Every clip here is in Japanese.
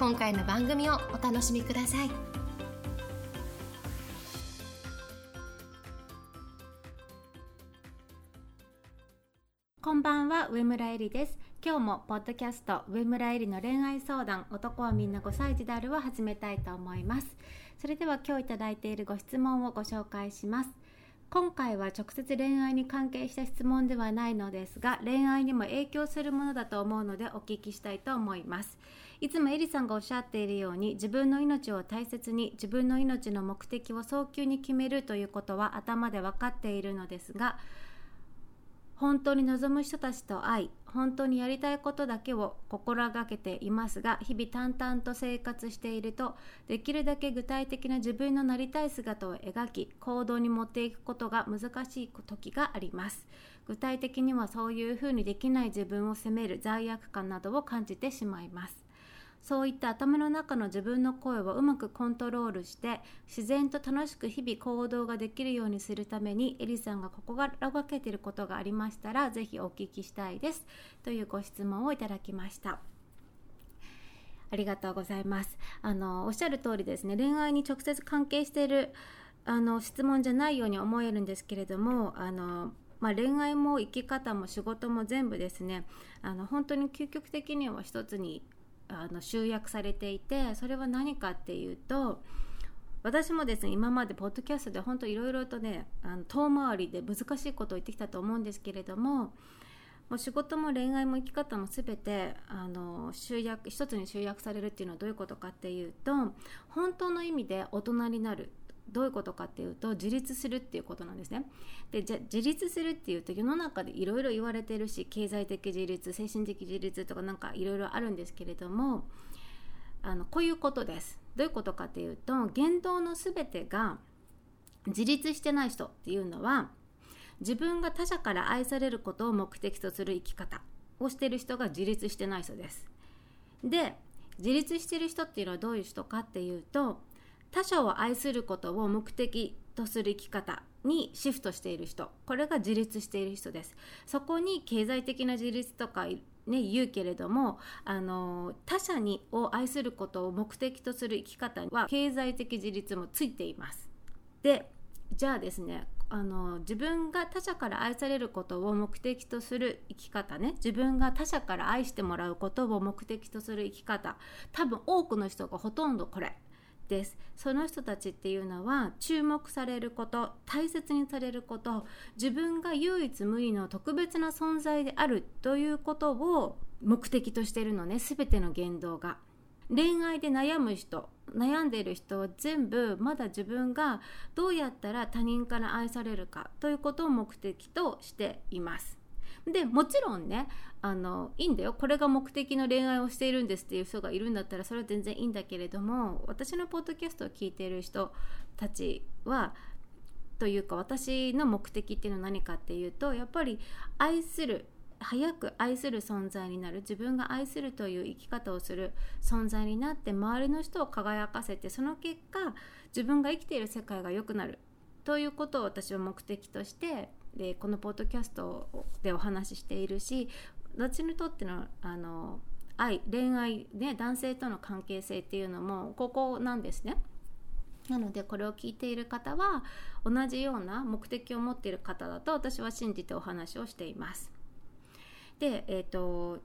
今回の番組をお楽しみください。こんばんは上村えりです。今日もポッドキャスト上村えりの恋愛相談男はみんな5歳児であるを始めたいと思います。それでは今日いただいているご質問をご紹介します。今回は直接恋愛に関係した質問ではないのですが恋愛にも影響するものだと思うのでお聞きしたいと思います。いつもエリさんがおっしゃっているように自分の命を大切に自分の命の目的を早急に決めるということは頭で分かっているのですが本当に望む人たちと会い本当にやりたいことだけを心がけていますが日々淡々と生活しているとできるだけ具体的な自分のなりたい姿を描き行動に持っていくことが難しい時があります。具体的にはそういうふうにできない自分を責める罪悪感などを感じてしまいます。そういった頭の中の自分の声をうまくコントロールして自然と楽しく日々行動ができるようにするためにエリさんが心がけていることがありましたらぜひお聞きしたいです。というご質問をいただきました。ありがとうございます。あのおっしゃる通りですね。恋愛に直接関係しているあの質問じゃないように思えるんですけれどもあのまあ、恋愛も生き方も仕事も全部ですね。あの本当に究極的には一つにあの集約されていてそれは何かっていうと私もですね今までポッドキャストで本当いろいろとねあの遠回りで難しいことを言ってきたと思うんですけれどももう仕事も恋愛も生き方も全てあの集約一つに集約されるっていうのはどういうことかっていうと本当の意味で大人になる。どういうことかっていうと自立するっていうことなんですね。でじゃ自立するっていうと世の中でいろいろ言われてるし経済的自立精神的自立とかなんかいろいろあるんですけれどもあのこういうことです。どういうことかっていうと言動の全てが自立してない人っていうのは自分が他者から愛されることを目的とする生き方をしてる人が自立してない人です。で自立してる人っていうのはどういう人かっていうと他者を愛することを目的とする生き方にシフトしている人。これが自立している人です。そこに経済的な自立とかね言うけれどもあの他者にを愛することを目的とする生き方は経済的自立もついています。でじゃあですねあの自分が他者から愛されることを目的とする生き方ね自分が他者から愛してもらうことを目的とする生き方。多分多くの人がほとんどこれ。ですその人たちっていうのは注目されること大切にされること自分が唯一無二の特別な存在であるということを目的としてるのね全ての言動が。恋愛で悩む人悩んでいる人は全部まだ自分がどうやったら他人から愛されるかということを目的としています。でもちろんねあのいいんだよ。これが目的の恋愛をしているんですっていう人がいるんだったらそれは全然いいんだけれども私のポッドキャストを聞いている人たちはというか私の目的っていうのは何かっていうとやっぱり愛する早く愛する存在になる自分が愛するという生き方をする存在になって周りの人を輝かせてその結果自分が生きている世界が良くなるということを私は目的としてでこのポッドキャストでお話ししているし私にとってのあの愛恋愛ね男性との関係性っていうのもここなんですね。なのでこれを聞いている方は同じような目的を持っている方だと私は信じてお話をしています。で、えーと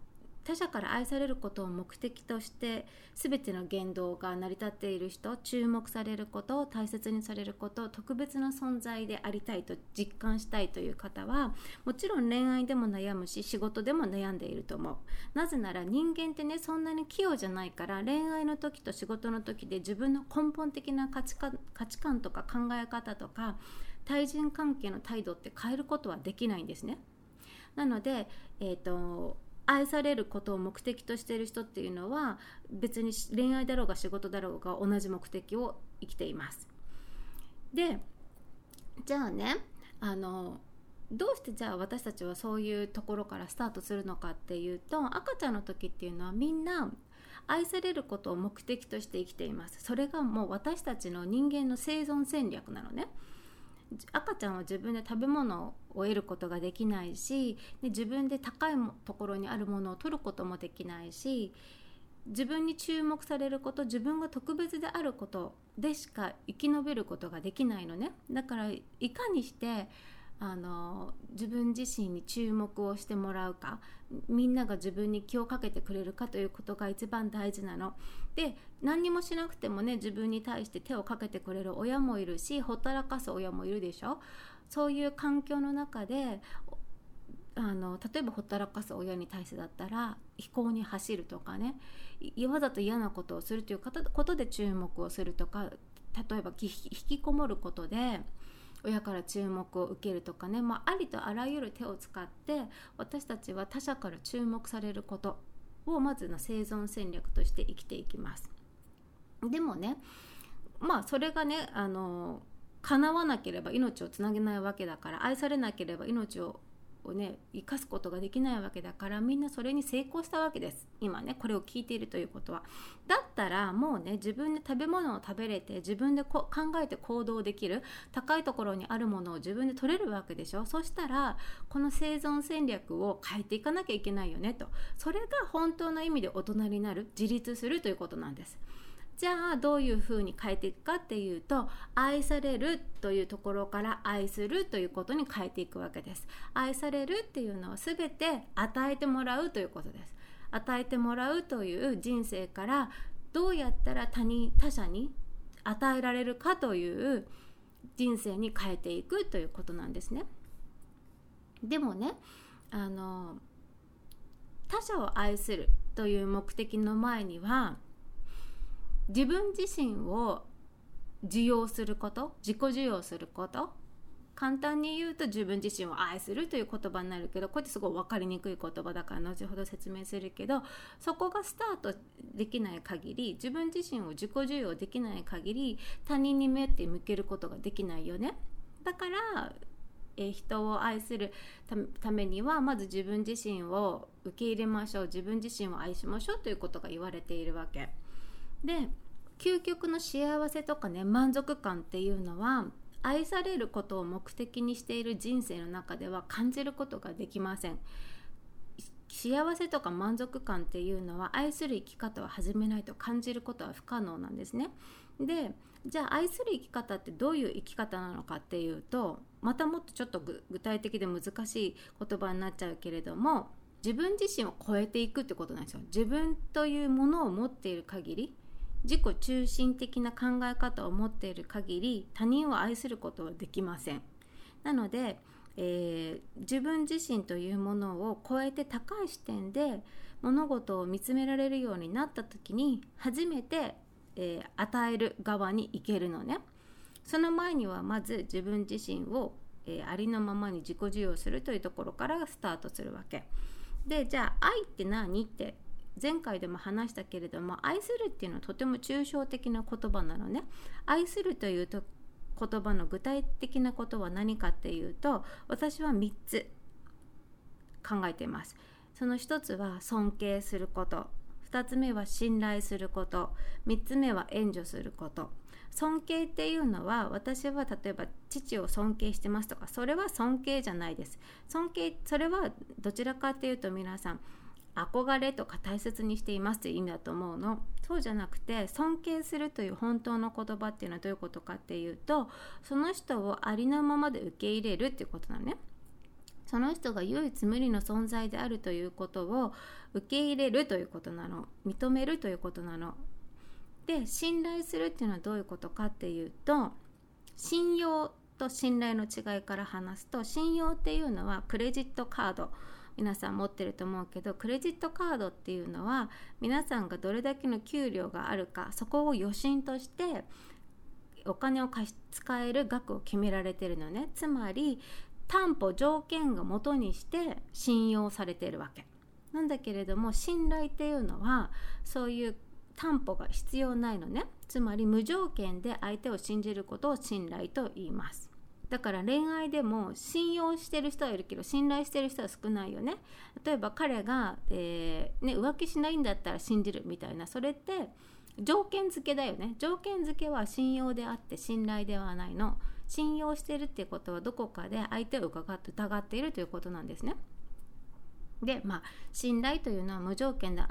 他者から愛されることを目的として全ての言動が成り立っている人注目されること大切にされること特別な存在でありたいと実感したいという方はもちろん恋愛でも悩むし仕事でも悩んでいると思う。なぜなら人間ってねそんなに器用じゃないから恋愛の時と仕事の時で自分の根本的な価値観価値観とか考え方とか対人関係の態度って変えることはできないんですね。なので、えーと愛されることを目的としている人っていうのは別に恋愛だろうが仕事だろうが同じ目的を生きています。でじゃあねあのどうしてじゃあ私たちはそういうところからスタートするのかっていうと赤ちゃんの時っていうのはみんな愛されることを目的として生きています。それがもう私たちの人間の生存戦略なのね。赤ちゃんは自分で食べ物を得ることができないしで自分で高いところにあるものを取ることもできないし自分に注目されること自分が特別であることでしか生き延びることができないのね。だからいかにしてあの自分自身に注目をしてもらうかみんなが自分に気をかけてくれるかということが一番大事なの。で何にもしなくてもね自分に対して手をかけてくれる親もいるしほったらかす親もいるでしょ？そういう環境の中であの例えばほったらかす親に対してだったら飛行に走るとかねわざと嫌なことをするということで注目をするとか例えば引きこもることで親から注目を受けるとかね、まあ、ありとあらゆる手を使って私たちは他者から注目されることをまずの生存戦略として生きていきます。でもねまあそれがねあの叶わなければ命をつなげないわけだから愛されなければ命ををね生かすことができないわけだからみんなそれに成功したわけです。今ねこれを聞いているということは。だったらもうね自分で食べ物を食べれて自分でこ考えて行動できる高いところにあるものを自分で取れるわけでしょ。そしたらこの生存戦略を変えていかなきゃいけないよねと。それが本当の意味で大人になる自立するということなんです。じゃあどういうふうに変えていくかっていうと愛されるというところから愛するということに変えていくわけです。愛されるっていうのは全て与えてもらうということです。与えてもらうという人生からどうやったら他人他者に与えられるかという人生に変えていくということなんですね。でもねあの他者を愛するという目的の前には自分自身を受容すること自己受容すること。簡単に言うと自分自身を愛するという言葉になるけどこうやってすごい分かりにくい言葉だから後ほど説明するけどそこがスタートできない限り自分自身を自己受容できない限り他人に目って向けることができないよね。だからえ人を愛するためにはまず自分自身を受け入れましょう。自分自身を愛しましょうということが言われているわけ。で究極の幸せとかね満足感っていうのは愛されることを目的にしている人生の中では感じることができません。幸せとか満足感っていうのは愛する生き方を始めないと感じることは不可能なんですね。でじゃあ愛する生き方ってどういう生き方なのかっていうとまたもっとちょっと具体的で難しい言葉になっちゃうけれども自分自身を超えていくってことなんですよ。自分というものを持っている限り自己中心的な考え方を持っている限り他人を愛することはできません。なので、えー、自分自身というものを超えて高い視点で物事を見つめられるようになった時に初めて、えー、与える側に行けるのね。その前にはまず自分自身を、えー、ありのままに自己授与するというところからスタートするわけ。でじゃあ愛って何？って前回でも話したけれども愛するっていうのはとても抽象的な言葉なのね。愛するというと言葉の具体的なことは何かっていうと私は3つ考えています。その1つは尊敬すること。2つ目は信頼すること。3つ目は援助すること。尊敬っていうのは私は例えば父を尊敬してますとかそれは尊敬じゃないです。尊敬それはどちらかっていうと皆さん憧れとか大切にしていますという意味だと思うの。そうじゃなくて尊敬するという本当の言葉っていうのはどういうことかっていうとその人をありのままで受け入れるっていうことなのね。その人が唯一無二の存在であるということを受け入れるということなの。認めるということなの。で信頼するっていうのはどういうことかっていうと信用と信頼の違いから話すと信用っていうのはクレジットカード。皆さん持ってると思うけどクレジットカードっていうのは皆さんがどれだけの給料があるかそこを余震としてお金を貸し使える額を決められてるのね。つまり担保条件が元にして信用されてるわけ。なんだけれども信頼っていうのはそういう担保が必要ないのね。つまり無条件で相手を信じることを信頼と言います。だから恋愛でも信用してる人はいるけど信頼してる人は少ないよね。例えば彼が、えー、ね、浮気しないんだったら信じるみたいな。それって条件付けだよね。条件付けは信用であって信頼ではないの。信用してるっていうことはどこかで相手を伺っ疑っているということなんですね。でまあ信頼というのは無条件で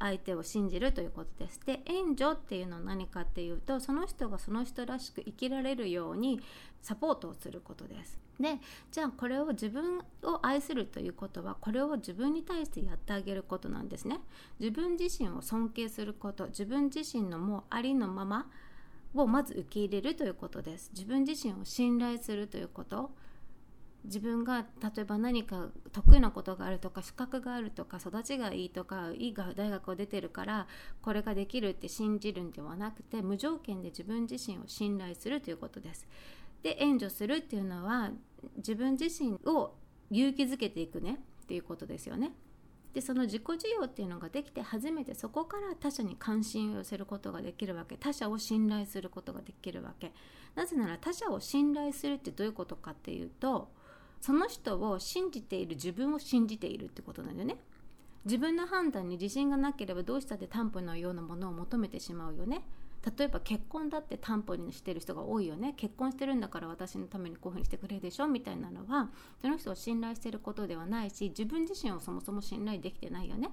相手を信じるということです。で援助っていうのは何かっていうとその人がその人らしく生きられるようにサポートをすることです。でじゃあこれを自分を愛するということはこれを自分に対してやってあげることなんですね。自分自身を尊敬すること自分自身のもうありのままをまず受け入れるということです。自分自身を信頼するということ自分が例えば何か得意なことがあるとか資格があるとか育ちがいいとかいい大学を出てるからこれができるって信じるんではなくて無条件で自分自身を信頼するということです。で援助するっていうのは自分自身を勇気づけていくねっていうことですよね。でその自己需要っていうのができて初めてそこから他者に関心を寄せることができるわけ他者を信頼することができるわけなぜなら他者を信頼するってどういうことかっていうとその人を信じている自分を信じているってことなんだよね。自分の判断に自信がなければどうしたって担保のようなものを求めてしまうよね。例えば結婚だって担保にしてる人が多いよね。結婚してるんだから私のためにこういうふうにしてくれるでしょみたいなのはその人を信頼してることではないし自分自身をそもそも信頼できてないよね。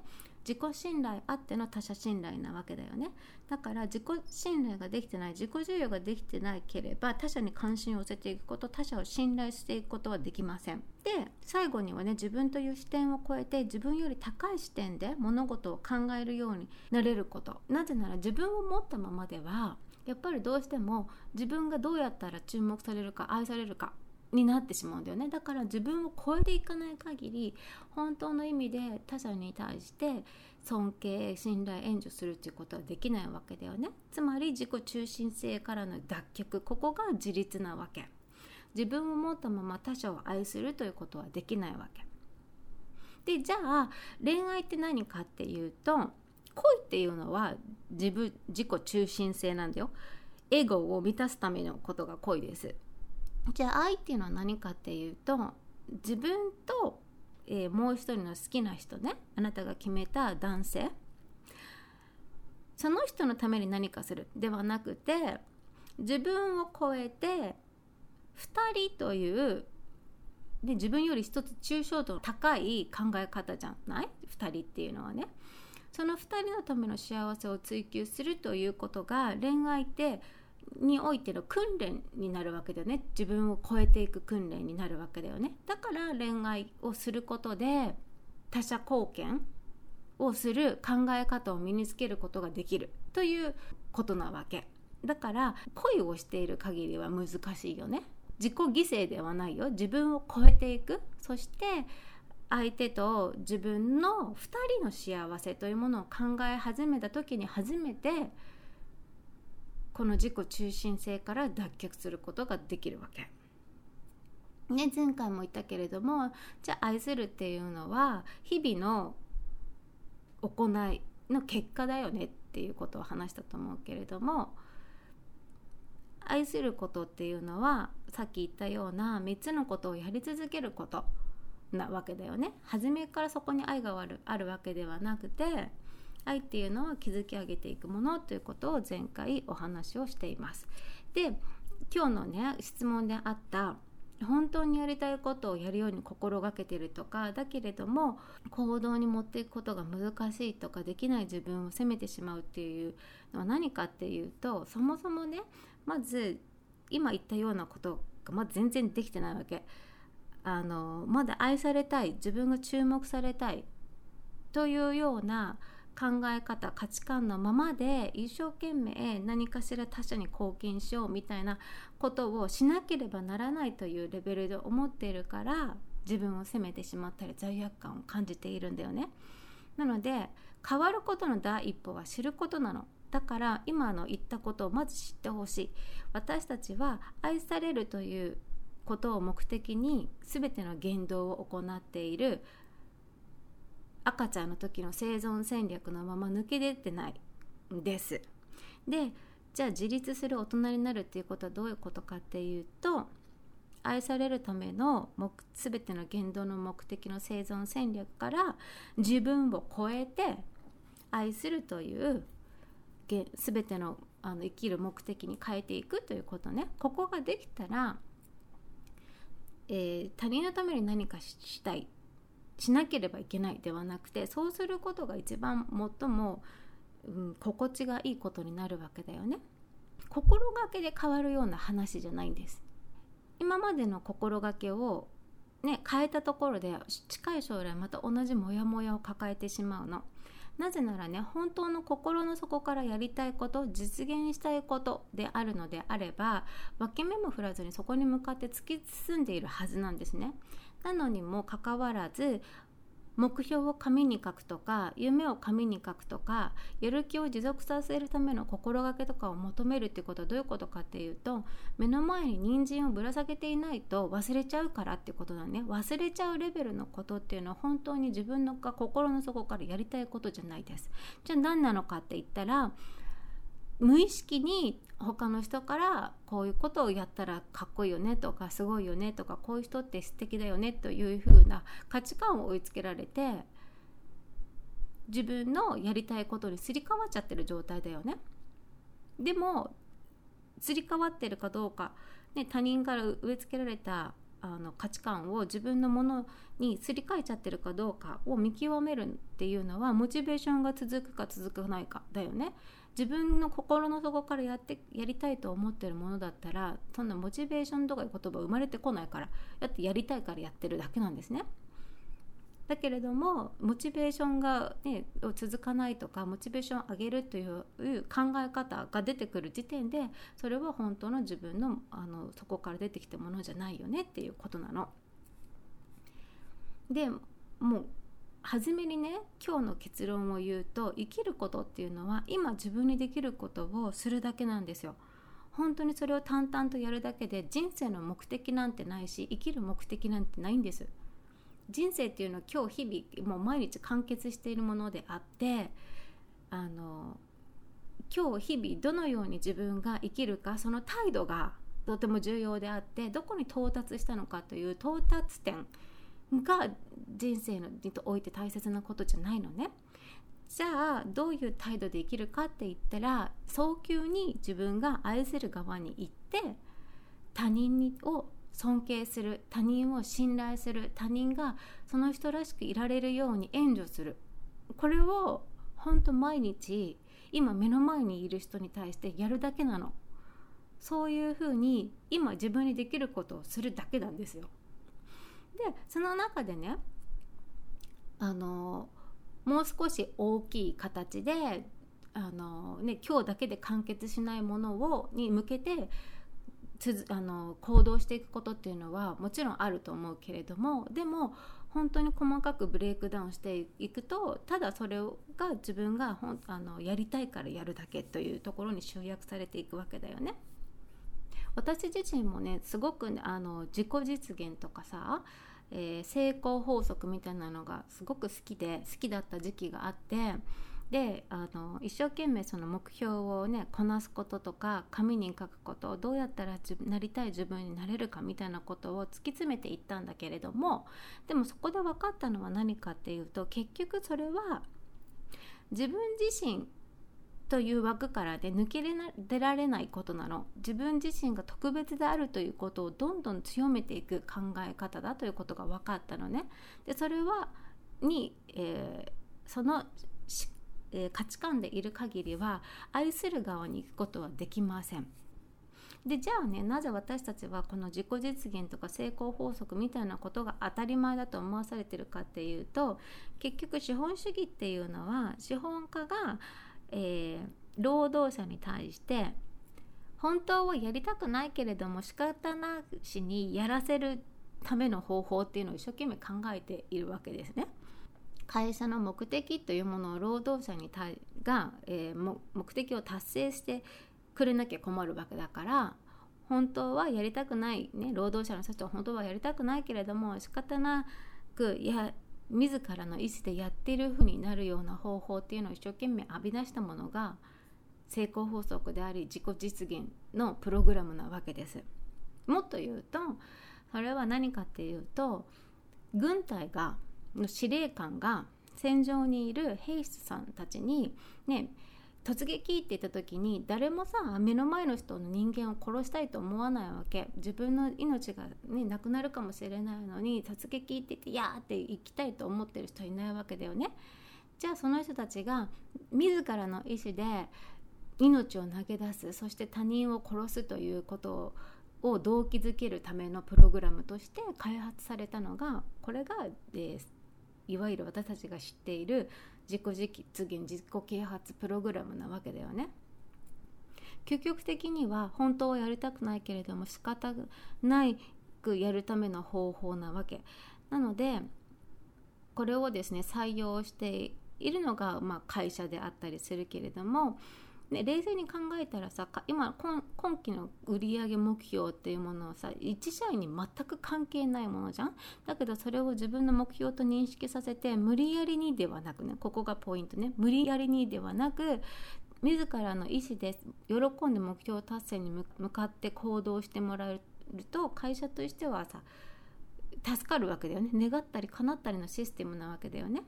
自己信頼あっての他者信頼なわけだよね。だから自己信頼ができてない自己需要ができてないければ他者に関心を寄せていくこと他者を信頼していくことはできません。で最後にはね自分という視点を超えて自分より高い視点で物事を考えるようになれること。なぜなら自分を持ったままではやっぱりどうしても自分がどうやったら注目されるか愛されるかになってしまうんだよね。だから自分を超えていかない限り本当の意味で他者に対して尊敬信頼援助するっていうことはできないわけだよね。つまり自己中心性からの脱却。ここが自立なわけ。自分を持ったまま他者を愛するということはできないわけ。でじゃあ恋愛って何かっていうと恋っていうのは自分自己中心性なんだよ。エゴを満たすためのことが恋です。じゃあ愛っていうのは何かっていうと自分と、えー、もう一人の好きな人ねあなたが決めた男性。その人のために何かする。ではなくて自分を超えて2人というで自分より一つ抽象度の高い考え方じゃない？2人っていうのはね。その2人のための幸せを追求するということが恋愛ってにおいての訓練になるわけだよね。自分を超えていく訓練になるわけだよね。だから恋愛をすることで他者貢献をする考え方を身につけることができる。ということなわけ。だから恋をしている限りは難しいよね。自己犠牲ではないよ。自分を超えていく。そして相手と自分の2人の幸せというものを考え始めた時に初めてこの自己中心性から脱却することができるわけ。ね、前回も言ったけれどもじゃあ愛するっていうのは日々の行いの結果だよねっていうことを話したと思うけれども愛することっていうのはさっき言ったような3つのことをやり続けることなわけだよね。初めからそこに愛があるあるわけではなくて愛っていうのは築き上げていくものということを前回お話をしています。で今日のね質問であった本当にやりたいことをやるように心がけてるとかだけれども行動に持っていくことが難しいとかできない自分を責めてしまうっていうのは何かっていうとそもそもねまず今言ったようなことがま全然できてないわけ。あのまだ愛されたい自分が注目されたいというような考え方価値観のままで一生懸命何かしら他者に貢献しようみたいなことをしなければならないというレベルで思っているから自分を責めてしまったり罪悪感を感じているんだよね。なので変わることの第一歩は知ることなの。だから今の言ったことをまず知ってほしい。私たちは愛されるということを目的に全ての言動を行っている赤ちゃんの時の生存戦略のまま抜け出てないです。でじゃあ自立する大人になるっていうことはどういうことかっていうと愛されるための全ての言動の目的の生存戦略から自分を超えて愛するという全てのあの生きる目的に変えていくということねここができたら、えー、他人のために何かしたいしなければいけないではなくてそうすることが一番最も、うん、心地がいいことになるわけだよね。心がけで変わるような話じゃないんです。今までの心がけをね変えたところで近い将来また同じモヤモヤを抱えてしまうの。なぜならね本当の心の底からやりたいこと実現したいことであるのであれば分け目も振らずにそこに向かって突き進んでいるはずなんですね。なのにもかかわらず目標を紙に書くとか夢を紙に書くとかやる気を持続させるための心がけとかを求めるっていうことはどういうことかっていうと目の前に人参をぶら下げていないと忘れちゃうからってことだね。忘れちゃうレベルのことっていうのは本当に自分の心の底からやりたいことじゃないです。じゃあ何なのかって言ったら無意識に他の人からこういうことをやったらかっこいいよねとかすごいよねとかこういう人って素敵だよねというふうな価値観を追いつけられて自分のやりたいことにすり替わっちゃってる状態だよね。でもすり替わってるかどうか、ね、他人から植え付けられたあの価値観を自分のものにすり替えちゃってるかどうかを見極めるっていうのはモチベーションが続くか続かないかだよね。自分の心の底からやってやりたいと思ってるものだったらそんなモチベーションとかいう言葉生まれてこないからだってやりたいからやってるだけなんですね。だけれどもモチベーションが、ね、続かないとかモチベーションを上げるという考え方が出てくる時点でそれは本当の自分のあのそこから出てきたものじゃないよねっていうことなの。でもう初めにね今日の結論を言うと生きることっていうのは今自分にできることをするだけなんですよ。本当にそれを淡々とやるだけで人生の目的なんてないし生きる目的なんてないんです。人生っていうのは今日日々もう毎日完結しているものであってあの今日日々どのように自分が生きるかその態度がとても重要であってどこに到達したのかという到達点が人生において大切なことじゃないのね。じゃあどういう態度で生きるかって言ったら早急に自分が愛する側に行って他人にを尊敬する他人を信頼する他人がその人らしくいられるように援助する。これを本当毎日今目の前にいる人に対してやるだけなの。そういうふうに今自分にできることをするだけなんですよ。でその中でねあのもう少し大きい形であの、ね、今日だけで完結しないものをに向けてつあの行動していくことっていうのはもちろんあると思うけれどもでも本当に細かくブレイクダウンしていくとただそれが自分がほんあのやりたいからやるだけというところに集約されていくわけだよね。私自身もねすごく、ね、あの自己実現とかさえー、成功法則みたいなのがすごく好きで好きだった時期があってであの一生懸命その目標をねこなすこととか紙に書くことをどうやったらなりたい自分になれるかみたいなことを突き詰めていったんだけれどもでもそこで分かったのは何かっていうと結局それは自分自身という枠からで抜け出られないことなの。自分自身が特別であるということをどんどん強めていく考え方だということが分かったのね。でそれはに、えー、そのえー、価値観でいる限りは愛する側に行くことはできません。でじゃあねなぜ私たちはこの自己実現とか成功法則みたいなことが当たり前だと思わされてるかっていうと結局資本主義っていうのは資本家がえー、労働者に対して本当はやりたくないけれども仕方なしにやらせるための方法っていうのを一生懸命考えているわけですね。会社の目的というものを労働者に対が、えー、目的を達成してくれなきゃ困るわけだから本当はやりたくない、ね、労働者の人たちは本当はやりたくないけれども仕方なくや自らの意思でやっているふうになるような方法っていうのを一生懸命浴び出したものが成功法則であり自己実現のプログラムなわけです。もっと言うとそれは何かっていうと軍隊がの司令官が戦場にいる兵士さんたちにね突撃って言った時に誰もさ目の前の人の人間を殺したいと思わないわけ自分の命が、ね、なくなるかもしれないのに突撃って言って「やー!」って行きたいと思ってる人いないわけだよね。じゃあその人たちが自らの意思で命を投げ出すそして他人を殺すということを動機づけるためのプログラムとして開発されたのがこれが、えいわゆる私たちが知っている自己実現自己啓発プログラムなわけだよね。究極的には本当はやりたくないけれども仕方ないくやるための方法なわけなのでこれをですね採用しているのが、まあ、会社であったりするけれどもね、冷静に考えたらさ今今今期の売上目標っていうものはさ一社員に全く関係ないものじゃん？だけどそれを自分の目標と認識させて無理やりにではなくねここがポイントね。無理やりにではなく自らの意思で喜んで目標達成に向かって行動してもらえると会社としてはさ助かるわけだよね。願ったり叶ったりのシステムなわけだよね。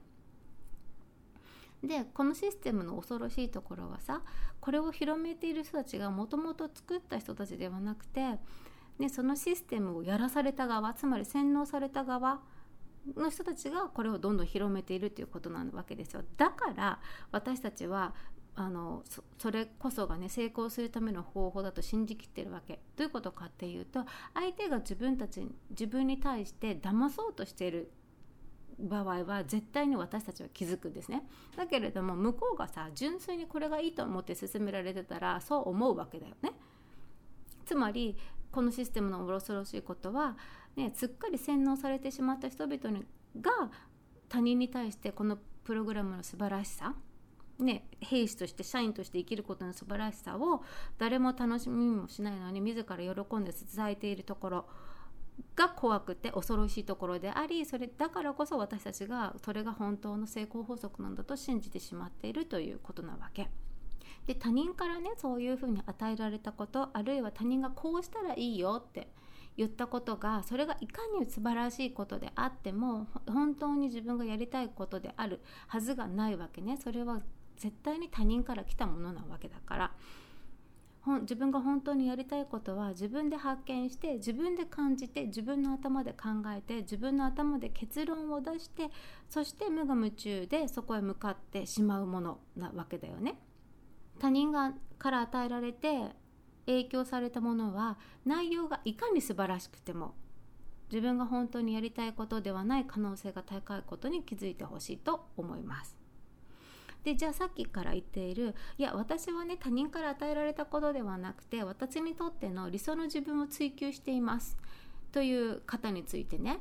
でこのシステムの恐ろしいところはさこれを広めている人たちがもともと作った人たちではなくて、ね、そのシステムをやらされた側つまり洗脳された側の人たちがこれをどんどん広めているということなわけですよ。だから私たちはあのそれこそがね成功するための方法だと信じきってるわけ。どういうことかっていうと相手が自分たち自分に対して騙そうとしている場合は絶対に私たちは気づくんですね。だけれども向こうがさ純粋にこれがいいと思って勧められてたらそう思うわけだよね。つまりこのシステムの恐ろしいことは、ね、すっかり洗脳されてしまった人々にが他人に対してこのプログラムの素晴らしさね、兵士として社員として生きることの素晴らしさを誰も楽しみもしないのに自ら喜んで伝えているところ。が怖くて恐ろしいところでありそれだからこそ私たちがそれが本当の成功法則なんだと信じてしまっているということなわけ。で他人からねそういうふうに与えられたことあるいは他人がこうしたらいいよって言ったことがそれがいかに素晴らしいことであっても本当に自分がやりたいことであるはずがないわけねそれは絶対に他人から来たものなわけだから自分が本当にやりたいことは自分で発見して自分で感じて自分の頭で考えて自分の頭で結論を出してそして無我夢中でそこへ向かってしまうものなわけだよね。他人がから与えられて影響されたものは内容がいかに素晴らしくても自分が本当にやりたいことではない可能性が高いことに気づいてほしいと思います。でじゃあさっきから言っているいや私はね他人から与えられたことではなくて私にとっての理想の自分を追求しています。という方についてね。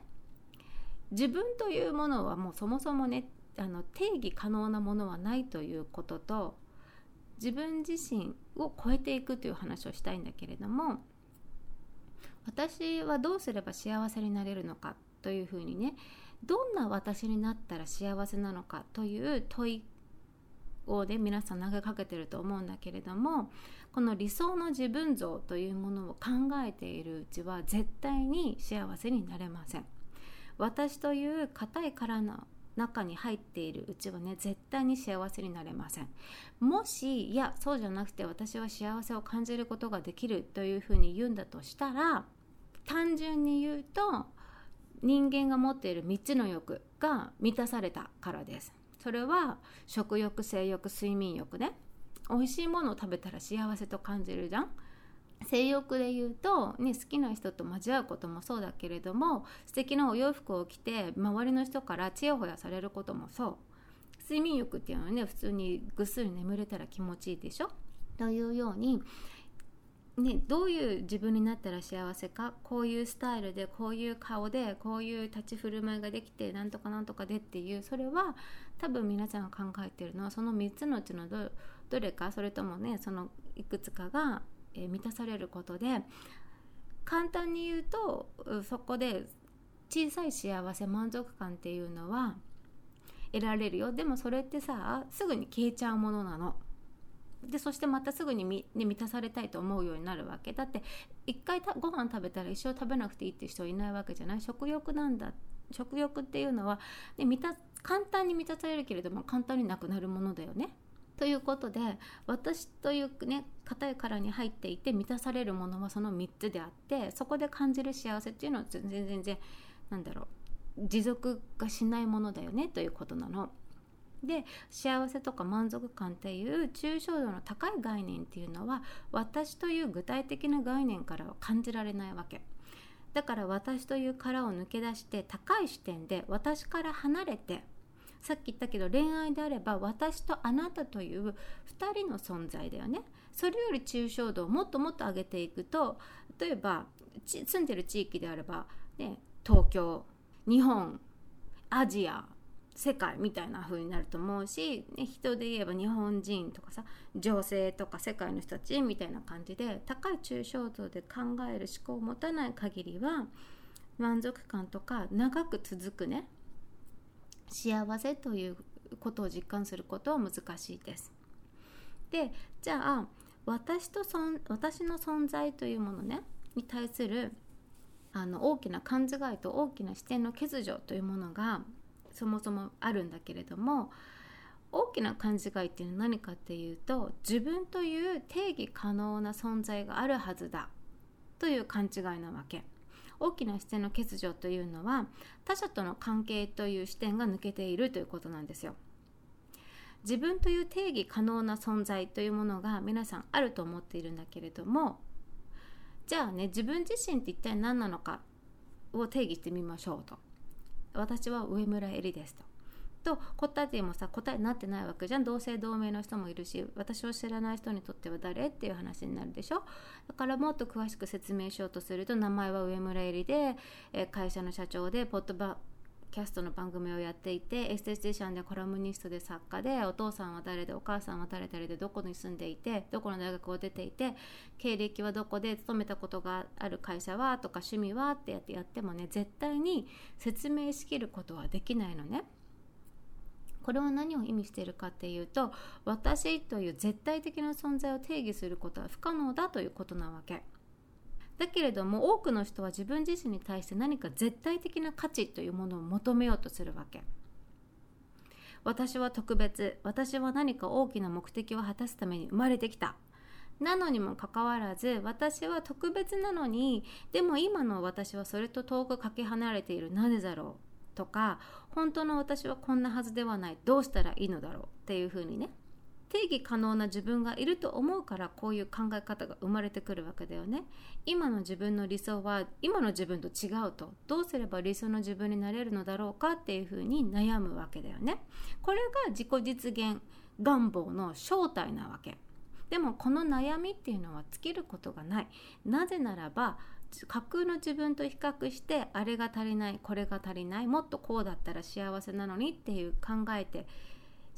自分というものはもうそもそもねあの定義可能なものはないということと自分自身を超えていくという話をしたいんだけれども私はどうすれば幸せになれるのかというふうにねどんな私になったら幸せなのかという問いをね皆さん投げかけてると思うんだけれどもこの理想の自分像というものを考えているうちは絶対に幸せになれません。私という硬い殻の中に入っているうちはね絶対に幸せになれません。もしいやそうじゃなくて私は幸せを感じることができるというふうに言うんだとしたら単純に言うと人間が持っている3つの欲が満たされたからです。それは食欲性欲睡眠欲ね。美味しいものを食べたら幸せと感じるじゃん。性欲で言うと、ね、好きな人と交わることもそうだけれども素敵なお洋服を着て周りの人からちやほやされることもそう。睡眠欲っていうのはね普通にぐっすり眠れたら気持ちいいでしょ？というようにね、どういう自分になったら幸せかこういうスタイルでこういう顔でこういう立ち振る舞いができてなんとかなんとかでっていうそれは多分皆さんが考えてるのはその3つのうちのどどれかそれともねそのいくつかが、えー、満たされることで簡単に言うとそこで小さい幸せ満足感っていうのは得られるよでもそれってさすぐに消えちゃうものなの。でそしてまたすぐにみ、ね、満たされたいと思うようになるわけだって一回たご飯食べたら一生食べなくていいっていう人はいないわけじゃない？食欲なんだ食欲っていうのは、ね、満た簡単に満たされるけれども簡単になくなるものだよね。ということで私というね硬い殻に入っていて満たされるものはその3つであってそこで感じる幸せっていうのは全然全然なんだろう持続がしないものだよねということなの。で幸せとか満足感っていう抽象度の高い概念っていうのは私という具体的な概念からは感じられないわけ。だから私という殻を抜け出して高い視点で私から離れてさっき言ったけど恋愛であれば私とあなたという2人の存在だよね。それより抽象度をもっともっと上げていくと例えば住んでる地域であれば、ね、東京日本アジア世界みたいな風になると思うし、ね、人で言えば日本人とかさ女性とか世界の人たちみたいな感じで高い抽象度で考える思考を持たない限りは満足感とか長く続くね幸せということを実感することは難しいです。でじゃあ私とそん私の存在というものねに対するあの大きな勘違いと大きな視点の欠如というものがそもそもあるんだけれども大きな勘違いっていうのは何かっていうと自分という定義可能な存在があるはずだという勘違いなわけ。大きな視点の欠如というのは他者との関係という視点が抜けているということなんですよ。自分という定義可能な存在というものが皆さんあると思っているんだけれどもじゃあね自分自身って一体何なのかを定義してみましょうと。私は上村えりですと。と答えてもさ答えになってないわけじゃん同姓同名の人もいるし私を知らない人にとっては誰っていう話になるでしょ？だからもっと詳しく説明しようとすると名前は上村えりで、え会社の社長でポッドバキャストの番組をやっていてエステティシャンでコラムニストで作家でお父さんは誰でお母さんは誰々でどこに住んでいてどこの大学を出ていて経歴はどこで勤めたことがある会社はとか趣味はってやってやってもね絶対に説明しきることはできないのね。これは何を意味しているかっていうと私という絶対的な存在を定義することは不可能だということなわけ。だけれども多くの人は自分自身に対して何か絶対的な価値というものを求めようとするわけ。私は特別私は何か大きな目的を果たすために生まれてきた。なのにもかかわらず私は特別なのにでも今の私はそれと遠くかけ離れている。なぜだろう？とか本当の私はこんなはずではない。どうしたらいいのだろう？っていうふうにね定義可能な自分がいると思うからこういう考え方が生まれてくるわけだよね。今の自分の理想は今の自分と違うと。どうすれば理想の自分になれるのだろうかっていうふうに悩むわけだよね。これが自己実現願望の正体なわけ。でもこの悩みっていうのは尽きることがない。なぜならば架空の自分と比較してあれが足りないこれが足りないもっとこうだったら幸せなのにっていう考えて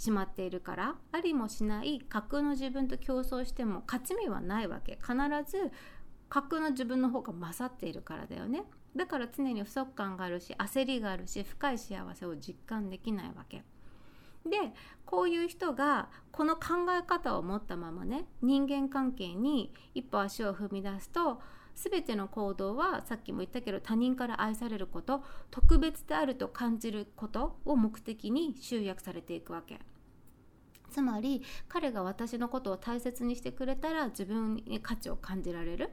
しまっているからありもしない架空の自分と競争しても勝ち目はないわけ。必ず架空の自分の方が勝っているからだよね。だから常に不足感があるし焦りがあるし深い幸せを実感できないわけ。でこういう人がこの考え方を持ったままね人間関係に一歩足を踏み出すと全ての行動はさっきも言ったけど他人から愛されること特別であると感じることを目的に集約されていくわけ。つまり彼が私のことを大切にしてくれたら自分に価値を感じられる。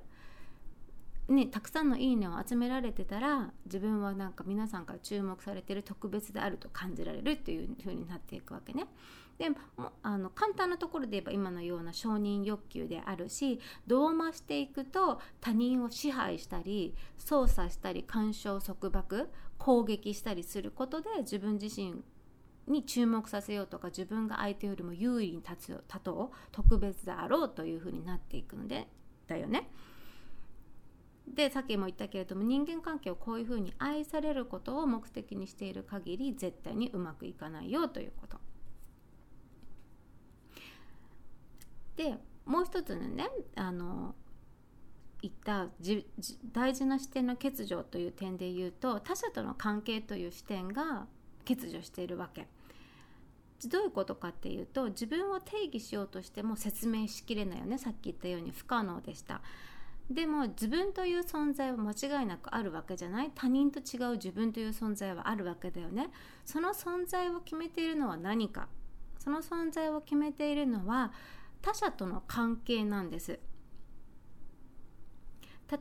ね、たくさんの「いいね」を集められてたら自分はなんか皆さんから注目されてる特別であると感じられるっていう風になっていくわけね。であの簡単なところで言えば今のような承認欲求であるし度を増していくと他人を支配したり操作したり干渉束縛攻撃したりすることで自分自身に注目させようとか自分が相手よりも優位に立つ立とう特別であろうというふうになっていくのでだよね。でさっきも言ったけれども人間関係をこういうふうに愛されることを目的にしている限り絶対にうまくいかないよということ。でもう一つのねあの言った大事な視点の欠如という点で言うと他者との関係という視点が欠如しているわけ。どういうことかっていうと自分を定義しようとしても説明しきれないよね。さっき言ったように不可能でした。でも自分という存在は間違いなくあるわけじゃない。他人と違う自分という存在はあるわけだよね。その存在を決めているのは何か。その存在を決めているのは他者との関係なんです。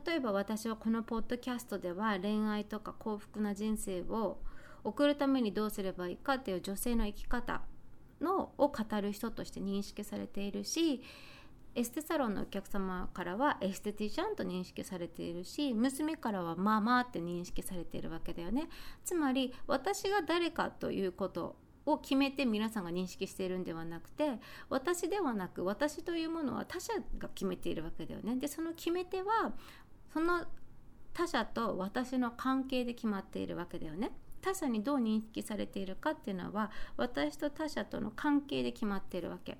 例えば私はこのポッドキャストでは恋愛とか幸福な人生を送るためにどうすればいいかっていう女性の生き方のを語る人として認識されているしエステサロンのお客様からはエステティシャンと認識されているし娘からはママって認識されているわけだよね。つまり私が誰かということを決めて皆さんが認識しているんではなくて私ではなく私というものは他者が決めているわけだよね。でその決め手はその他者と私の関係で決まっているわけだよね。他者にどう認識されているかっていうのは私と他者との関係で決まっているわけ。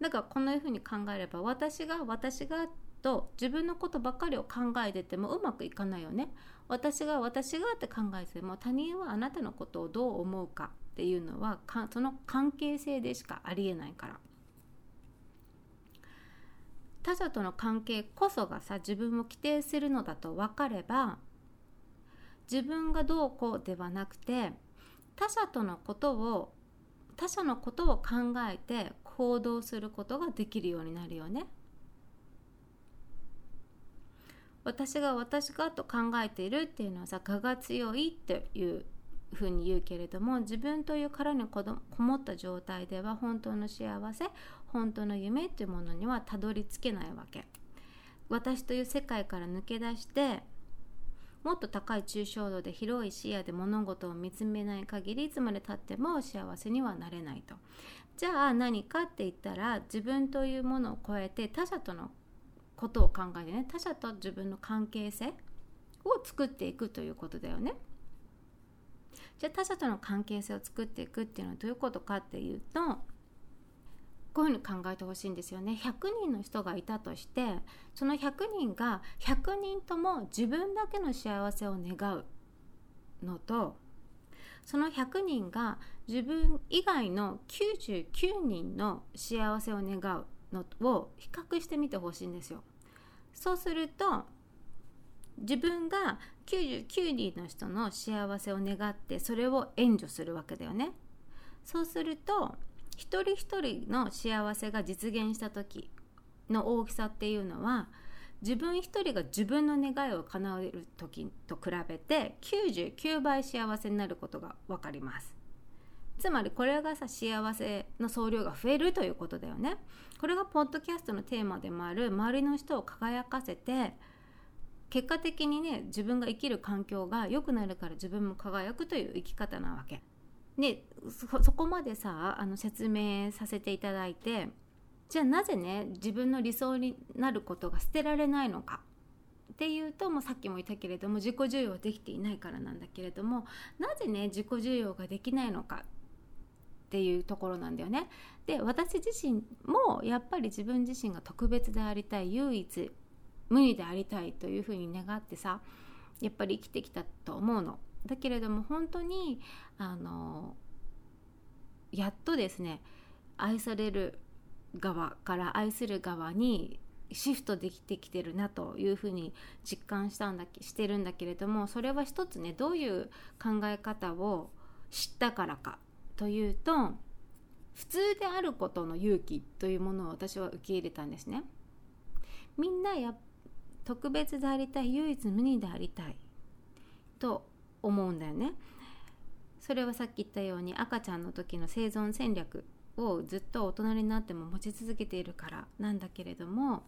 だからこのように考えれば私が私がと自分のことばかりを考えててもうまくいかないよね。私が私がって考えても他人はあなたのことをどう思うかっていうのはその関係性でしかありえないから。他者との関係こそがさ自分を規定するのだと分かれば自分がどうこうではなくて他者とのことを他者のことを考えて行動することができるようになるよね。私が私がと考えているっていうのはさ我が強いっていうふうに言うけれども自分という殻にこもった状態では本当の幸せ本当の夢っていうものにはたどり着けないわけ私という世界から抜け出してもっと高い抽象度で広い視野で物事を見つめない限りいつまでたっても幸せにはなれないとじゃあ何かって言ったら自分というものを超えて他者とのことを考えてね他者と自分の関係性を作っていくということだよね。じゃあ他者との関係性を作っていくっていうのはどういうことかっていうとこういうふうに考えてほしいんですよね100人の人がいたとしてその100人が100人とも自分だけの幸せを願うのとその100人が自分以外の99人の幸せを願うのを比較してみてほしいんですよ。そうすると自分が99人の人の幸せを願ってそれを援助するわけだよね。そうすると一人一人の幸せが実現した時の大きさっていうのは自分一人が自分の願いを叶える時と比べて99倍幸せになることが分かります。つまりこれがさ幸せの総量が増えるということだよね。これがポッドキャストのテーマでもある周りの人を輝かせて結果的にね自分が生きる環境が良くなるから自分も輝くという生き方なわけ。でそこまでさあの説明させていただいてじゃあなぜね自分の理想になることが捨てられないのかっていうともうさっきも言ったけれども自己重要はできていないからなんだけれどもなぜね自己重要ができないのかっていうところなんだよね。で私自身もやっぱり自分自身が特別でありたい唯一無二でありたいというふうに願ってさやっぱり生きてきたと思うの。だけれども本当にあのやっとですね愛される側から愛する側にシフトできてきてるなというふうに実感したんだしてるんだけれどもそれは一つねどういう考え方を知ったからかというと普通であることの勇気というものを私は受け入れたんですね。みんなや特別でありたい唯一無二でありたいと思うんだよね。それはさっき言ったように赤ちゃんの時の生存戦略をずっと大人になっても持ち続けているからなんだけれども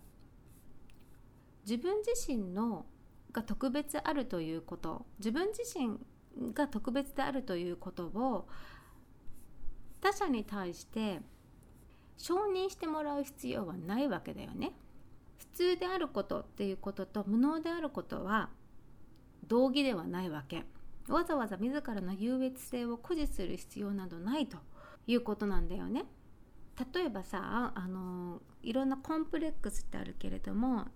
自分自身のが特別あるということ自分自身が特別であるということを他者に対して承認してもらう必要はないわけだよね。普通であることっていうことと無能であることは同義ではないわけ。わざわざ自らの優越性を誇示する必要などないということなんだよね。例えばさあのいろんなコンプレックスってあるけれども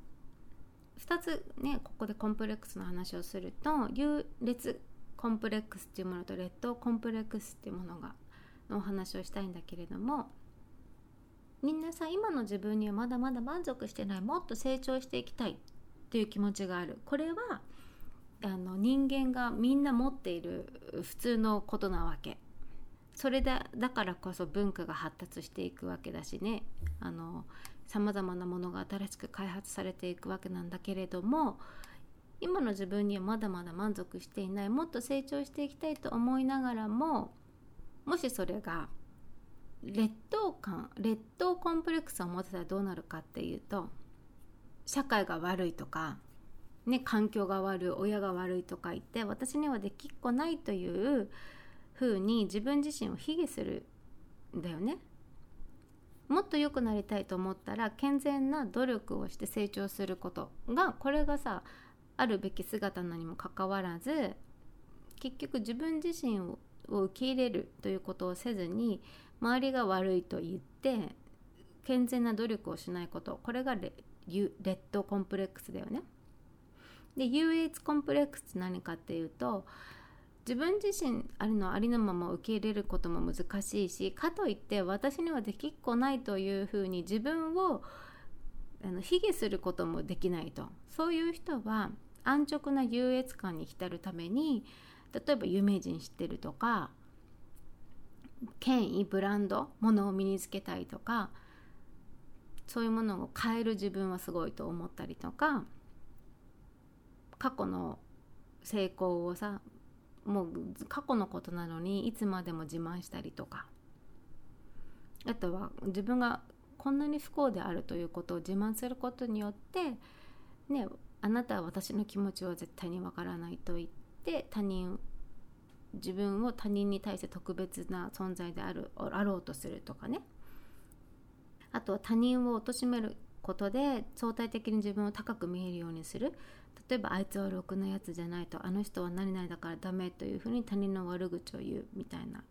2つねここでコンプレックスの話をすると優劣コンプレックスっていうものと劣等コンプレックスっていうものがのお話をしたいんだけれどもみんなさ今の自分にはまだまだ満足してないもっと成長していきたいっていう気持ちがあるこれはあの人間がみんな持っている普通のことなわけ。それだだからこそ文化が発達していくわけだしね。さまざまなものが新しく開発されていくわけなんだけれども今の自分にはまだまだ満足していないもっと成長していきたいと思いながらももしそれが劣等感劣等コンプレックスを持ってたらどうなるかっていうと社会が悪いとか、ね、環境が悪い親が悪いとか言って私にはできっこないというふうに自分自身を卑下するんだよね。もっと良くなりたいと思ったら健全な努力をして成長することがこれがさあるべき姿なにもかかわらず結局自分自身を受け入れるということをせずに周りが悪いと言って健全な努力をしないことこれがレッドコンプレックスだよね。で優越コンプレックスって何かっていうと自分自身あるのありのまま受け入れることも難しいしかといって私にはできっこないというふうに自分をあの卑下することもできないと。そういう人は安直な優越感に浸るために例えば有名人知ってるとか権威ブランドものを身につけたいとかそういうものを変える自分はすごいと思ったりとか過去の成功をさもう過去のことなのにいつまでも自慢したりとか。あとは自分がこんなに不幸であるということを自慢することによってねあなたは私の気持ちは絶対にわからないと言って他人自分を他人に対して特別な存在であるあろうとするとかね。あとは他人を貶めることで相対的に自分を高く見えるようにする。例えばあいつはろくなやつじゃないとあの人は何々だからダメというふうに他人の悪口を言うみたいな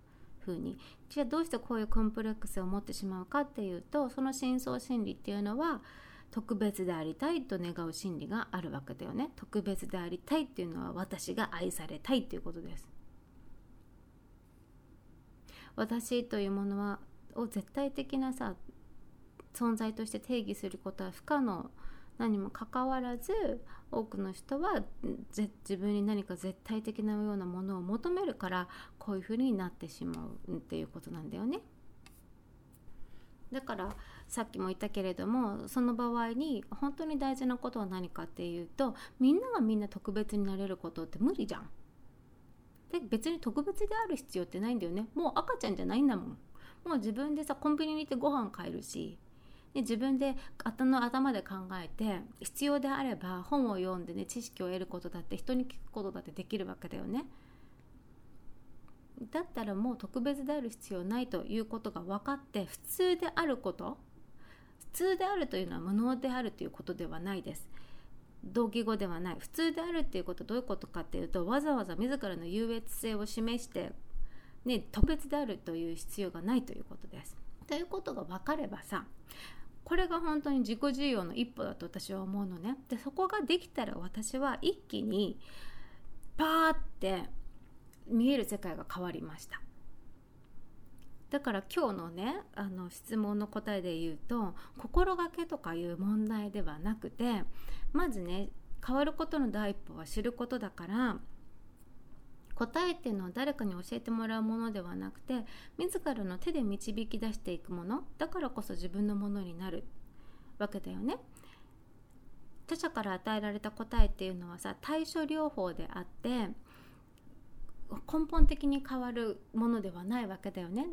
風にじゃあどうしてこういうコンプレックスを持ってしまうかっていうとその深層心理っていうのは特別でありたいと願う心理があるわけだよね。特別でありたいっていうのは私が愛されたいっていうことです。私というものはを絶対的なさ存在として定義することは不可能何もかかわらず多くの人は自分に何か絶対的なようなものを求めるからこういうふうになってしまうっていうことなんだよね。だからさっきも言ったけれどもその場合に本当に大事なことは何かっていうとみんながみんな特別になれることって無理じゃん。で別に特別である必要ってないんだよねもう赤ちゃんじゃないんだもんもう自分でさコンビニに行ってご飯買えるしで自分で頭頭で考えて必要であれば本を読んでね知識を得ることだって人に聞くことだってできるわけだよね。だったらもう特別である必要ないということが分かって普通であること普通であるというのは無能であるということではないです。同義語ではない。普通であるっていうことどういうことかっていうとわざわざ自らの優越性を示して、ね、特別であるという必要がないということです。ということが分かればさこれが本当に自己需要の一歩だと私は思うのね。でそこができたら私は一気にパーって見える世界が変わりました。だから今日のねあの質問の答えで言うと心がけとかいう問題ではなくてまずね変わることの第一歩は知ることだから答えっていうのは誰かに教えてもらうものではなくて自らの手で導き出していくものだからこそ自分のものになるわけだよね。他者から与えられた答えっていうのはさ対処療法であって根本的に変わるものではないわけだよね。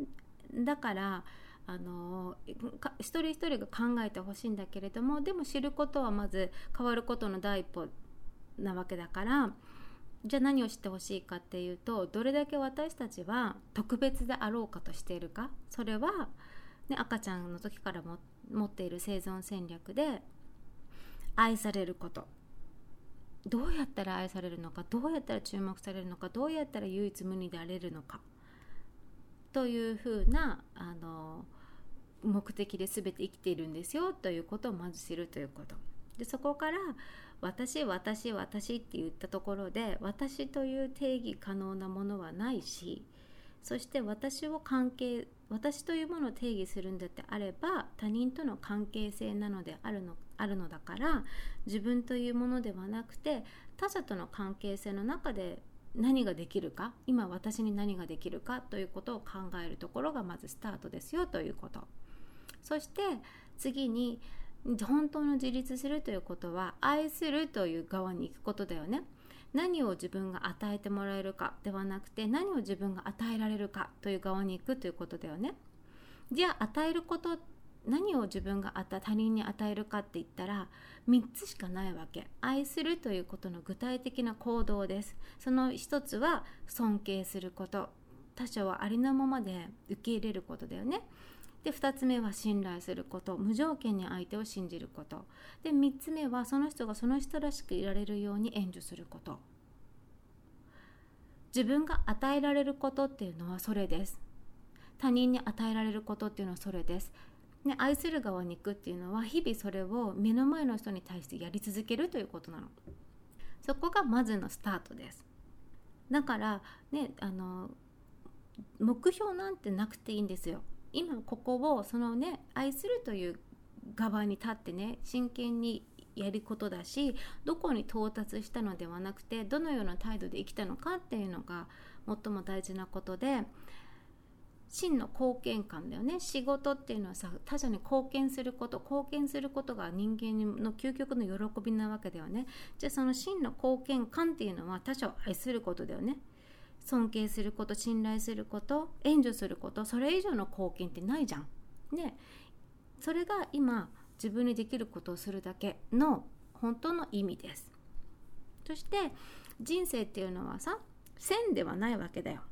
だからあの一人一人が考えてほしいんだけれどもでも知ることはまず変わることの第一歩なわけだからじゃあ何を知ってほしいかっていうとどれだけ私たちは特別であろうかとしているか。それは、ね、赤ちゃんの時からも持っている生存戦略で愛されること。どうやったら愛されるのかどうやったら注目されるのかどうやったら唯一無二であれるのか。というふうなあの目的で全て生きているんですよ。ということをまず知るということ。でそこから私私私って言ったところで私という定義可能なものはないしそして私を関係私というものを定義するんだってあれば他人との関係性なのであるのあるのだから自分というものではなくて他者との関係性の中で何ができるか今私に何ができるかということを考えるところがまずスタートですよということ。そして次に本当の自立するということは愛するという側に行くことだよね。何を自分が与えてもらえるかではなくて何を自分が与えられるかという側に行くということだよね。じゃあ与えること何を自分が他人に与えるかって言ったら3つしかないわけ。愛するということの具体的な行動です。その一つは尊敬すること。他者はありのままで受け入れることだよね。で2つ目は信頼すること。無条件に相手を信じること。で3つ目はその人がその人らしくいられるように援助すること。自分が与えられることっていうのはそれです。他人に与えられることっていうのはそれです。ね、愛する側に行くっていうのは日々それを目の前の人に対してやり続けるということなの。そこがまずのスタートです。だからねあの目標なんてなくていいんですよ。今ここをそのね愛するという側に立ってね真剣にやることだしどこに到達したのではなくてどのような態度で生きたのかっていうのが最も大事なことで真の貢献感だよね。仕事っていうのはさ他者に貢献すること貢献することが人間の究極の喜びなわけだよね。じゃあその真の貢献感っていうのは他者を愛することだよね。尊敬すること信頼すること援助することそれ以上の貢献ってないじゃん。ねそれが今自分にできることをするだけの本当の意味です。そして人生っていうのはさ線ではないわけだよ。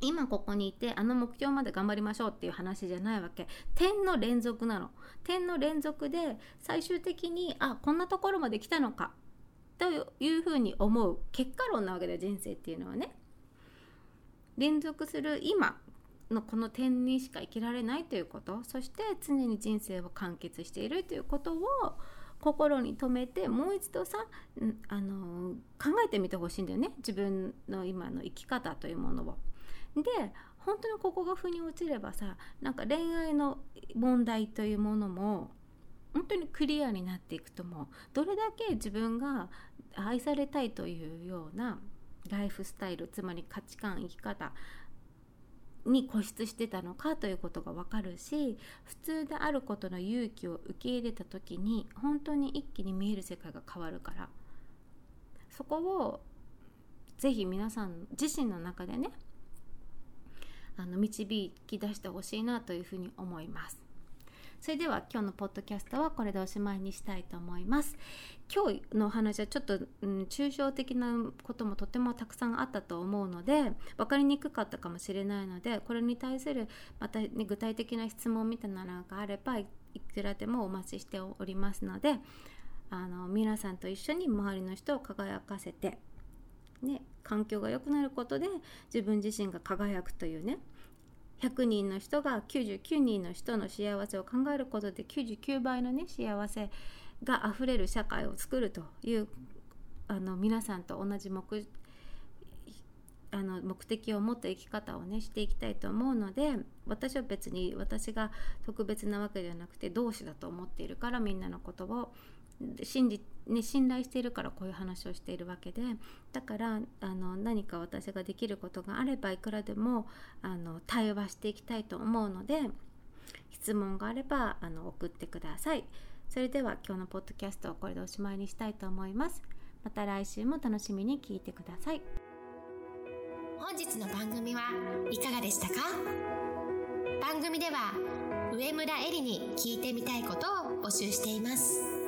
今ここにいてあの目標まで頑張りましょうっていう話じゃないわけ。点の連続なの。点の連続で最終的にあこんなところまで来たのかというふうに思う結果論なわけだよ人生っていうのはね。連続する今のこの点にしか生きられないということそして常に人生を完結しているということを心に留めてもう一度さあの考えてみてほしいんだよね自分の今の生き方というものを。で本当にここが腑に落ちればさなんか恋愛の問題というものも本当にクリアになっていくと思うどれだけ自分が愛されたいというようなライフスタイルつまり価値観生き方に固執してたのかということが分かるし普通であることの勇気を受け入れた時に本当に一気に見える世界が変わるからそこをぜひ皆さん自身の中でねあの導き出してほしいなというふうに思います。それでは今日のポッドキャストはこれでおしまいにしたいと思います。今日のお話はちょっと、うん、抽象的なこともとてもたくさんあったと思うので分かりにくかったかもしれないのでこれに対するまた、ね、具体的な質問みたいなのがあればいくらでもお待ちしておりますのであの皆さんと一緒に周りの人を輝かせてね、環境が良くなることで自分自身が輝くというね100人の人が99人の人の幸せを考えることで99倍のね幸せがあふれる社会を作るというあの皆さんと同じ目あの目的を持った生き方をねしていきたいと思うので私は別に私が特別なわけではなくて同志だと思っているからみんなのことを信じ、ね、信頼しているからこういう話をしているわけでだからあの何か私ができることがあればいくらでもあの対話していきたいと思うので質問があればあの送ってください。それでは今日のポッドキャストをこれでおしまいにしたいと思います。また来週も楽しみに聞いてください。本日の番組はいかがでしたか？番組では上村えりに聞いてみたいことを募集しています。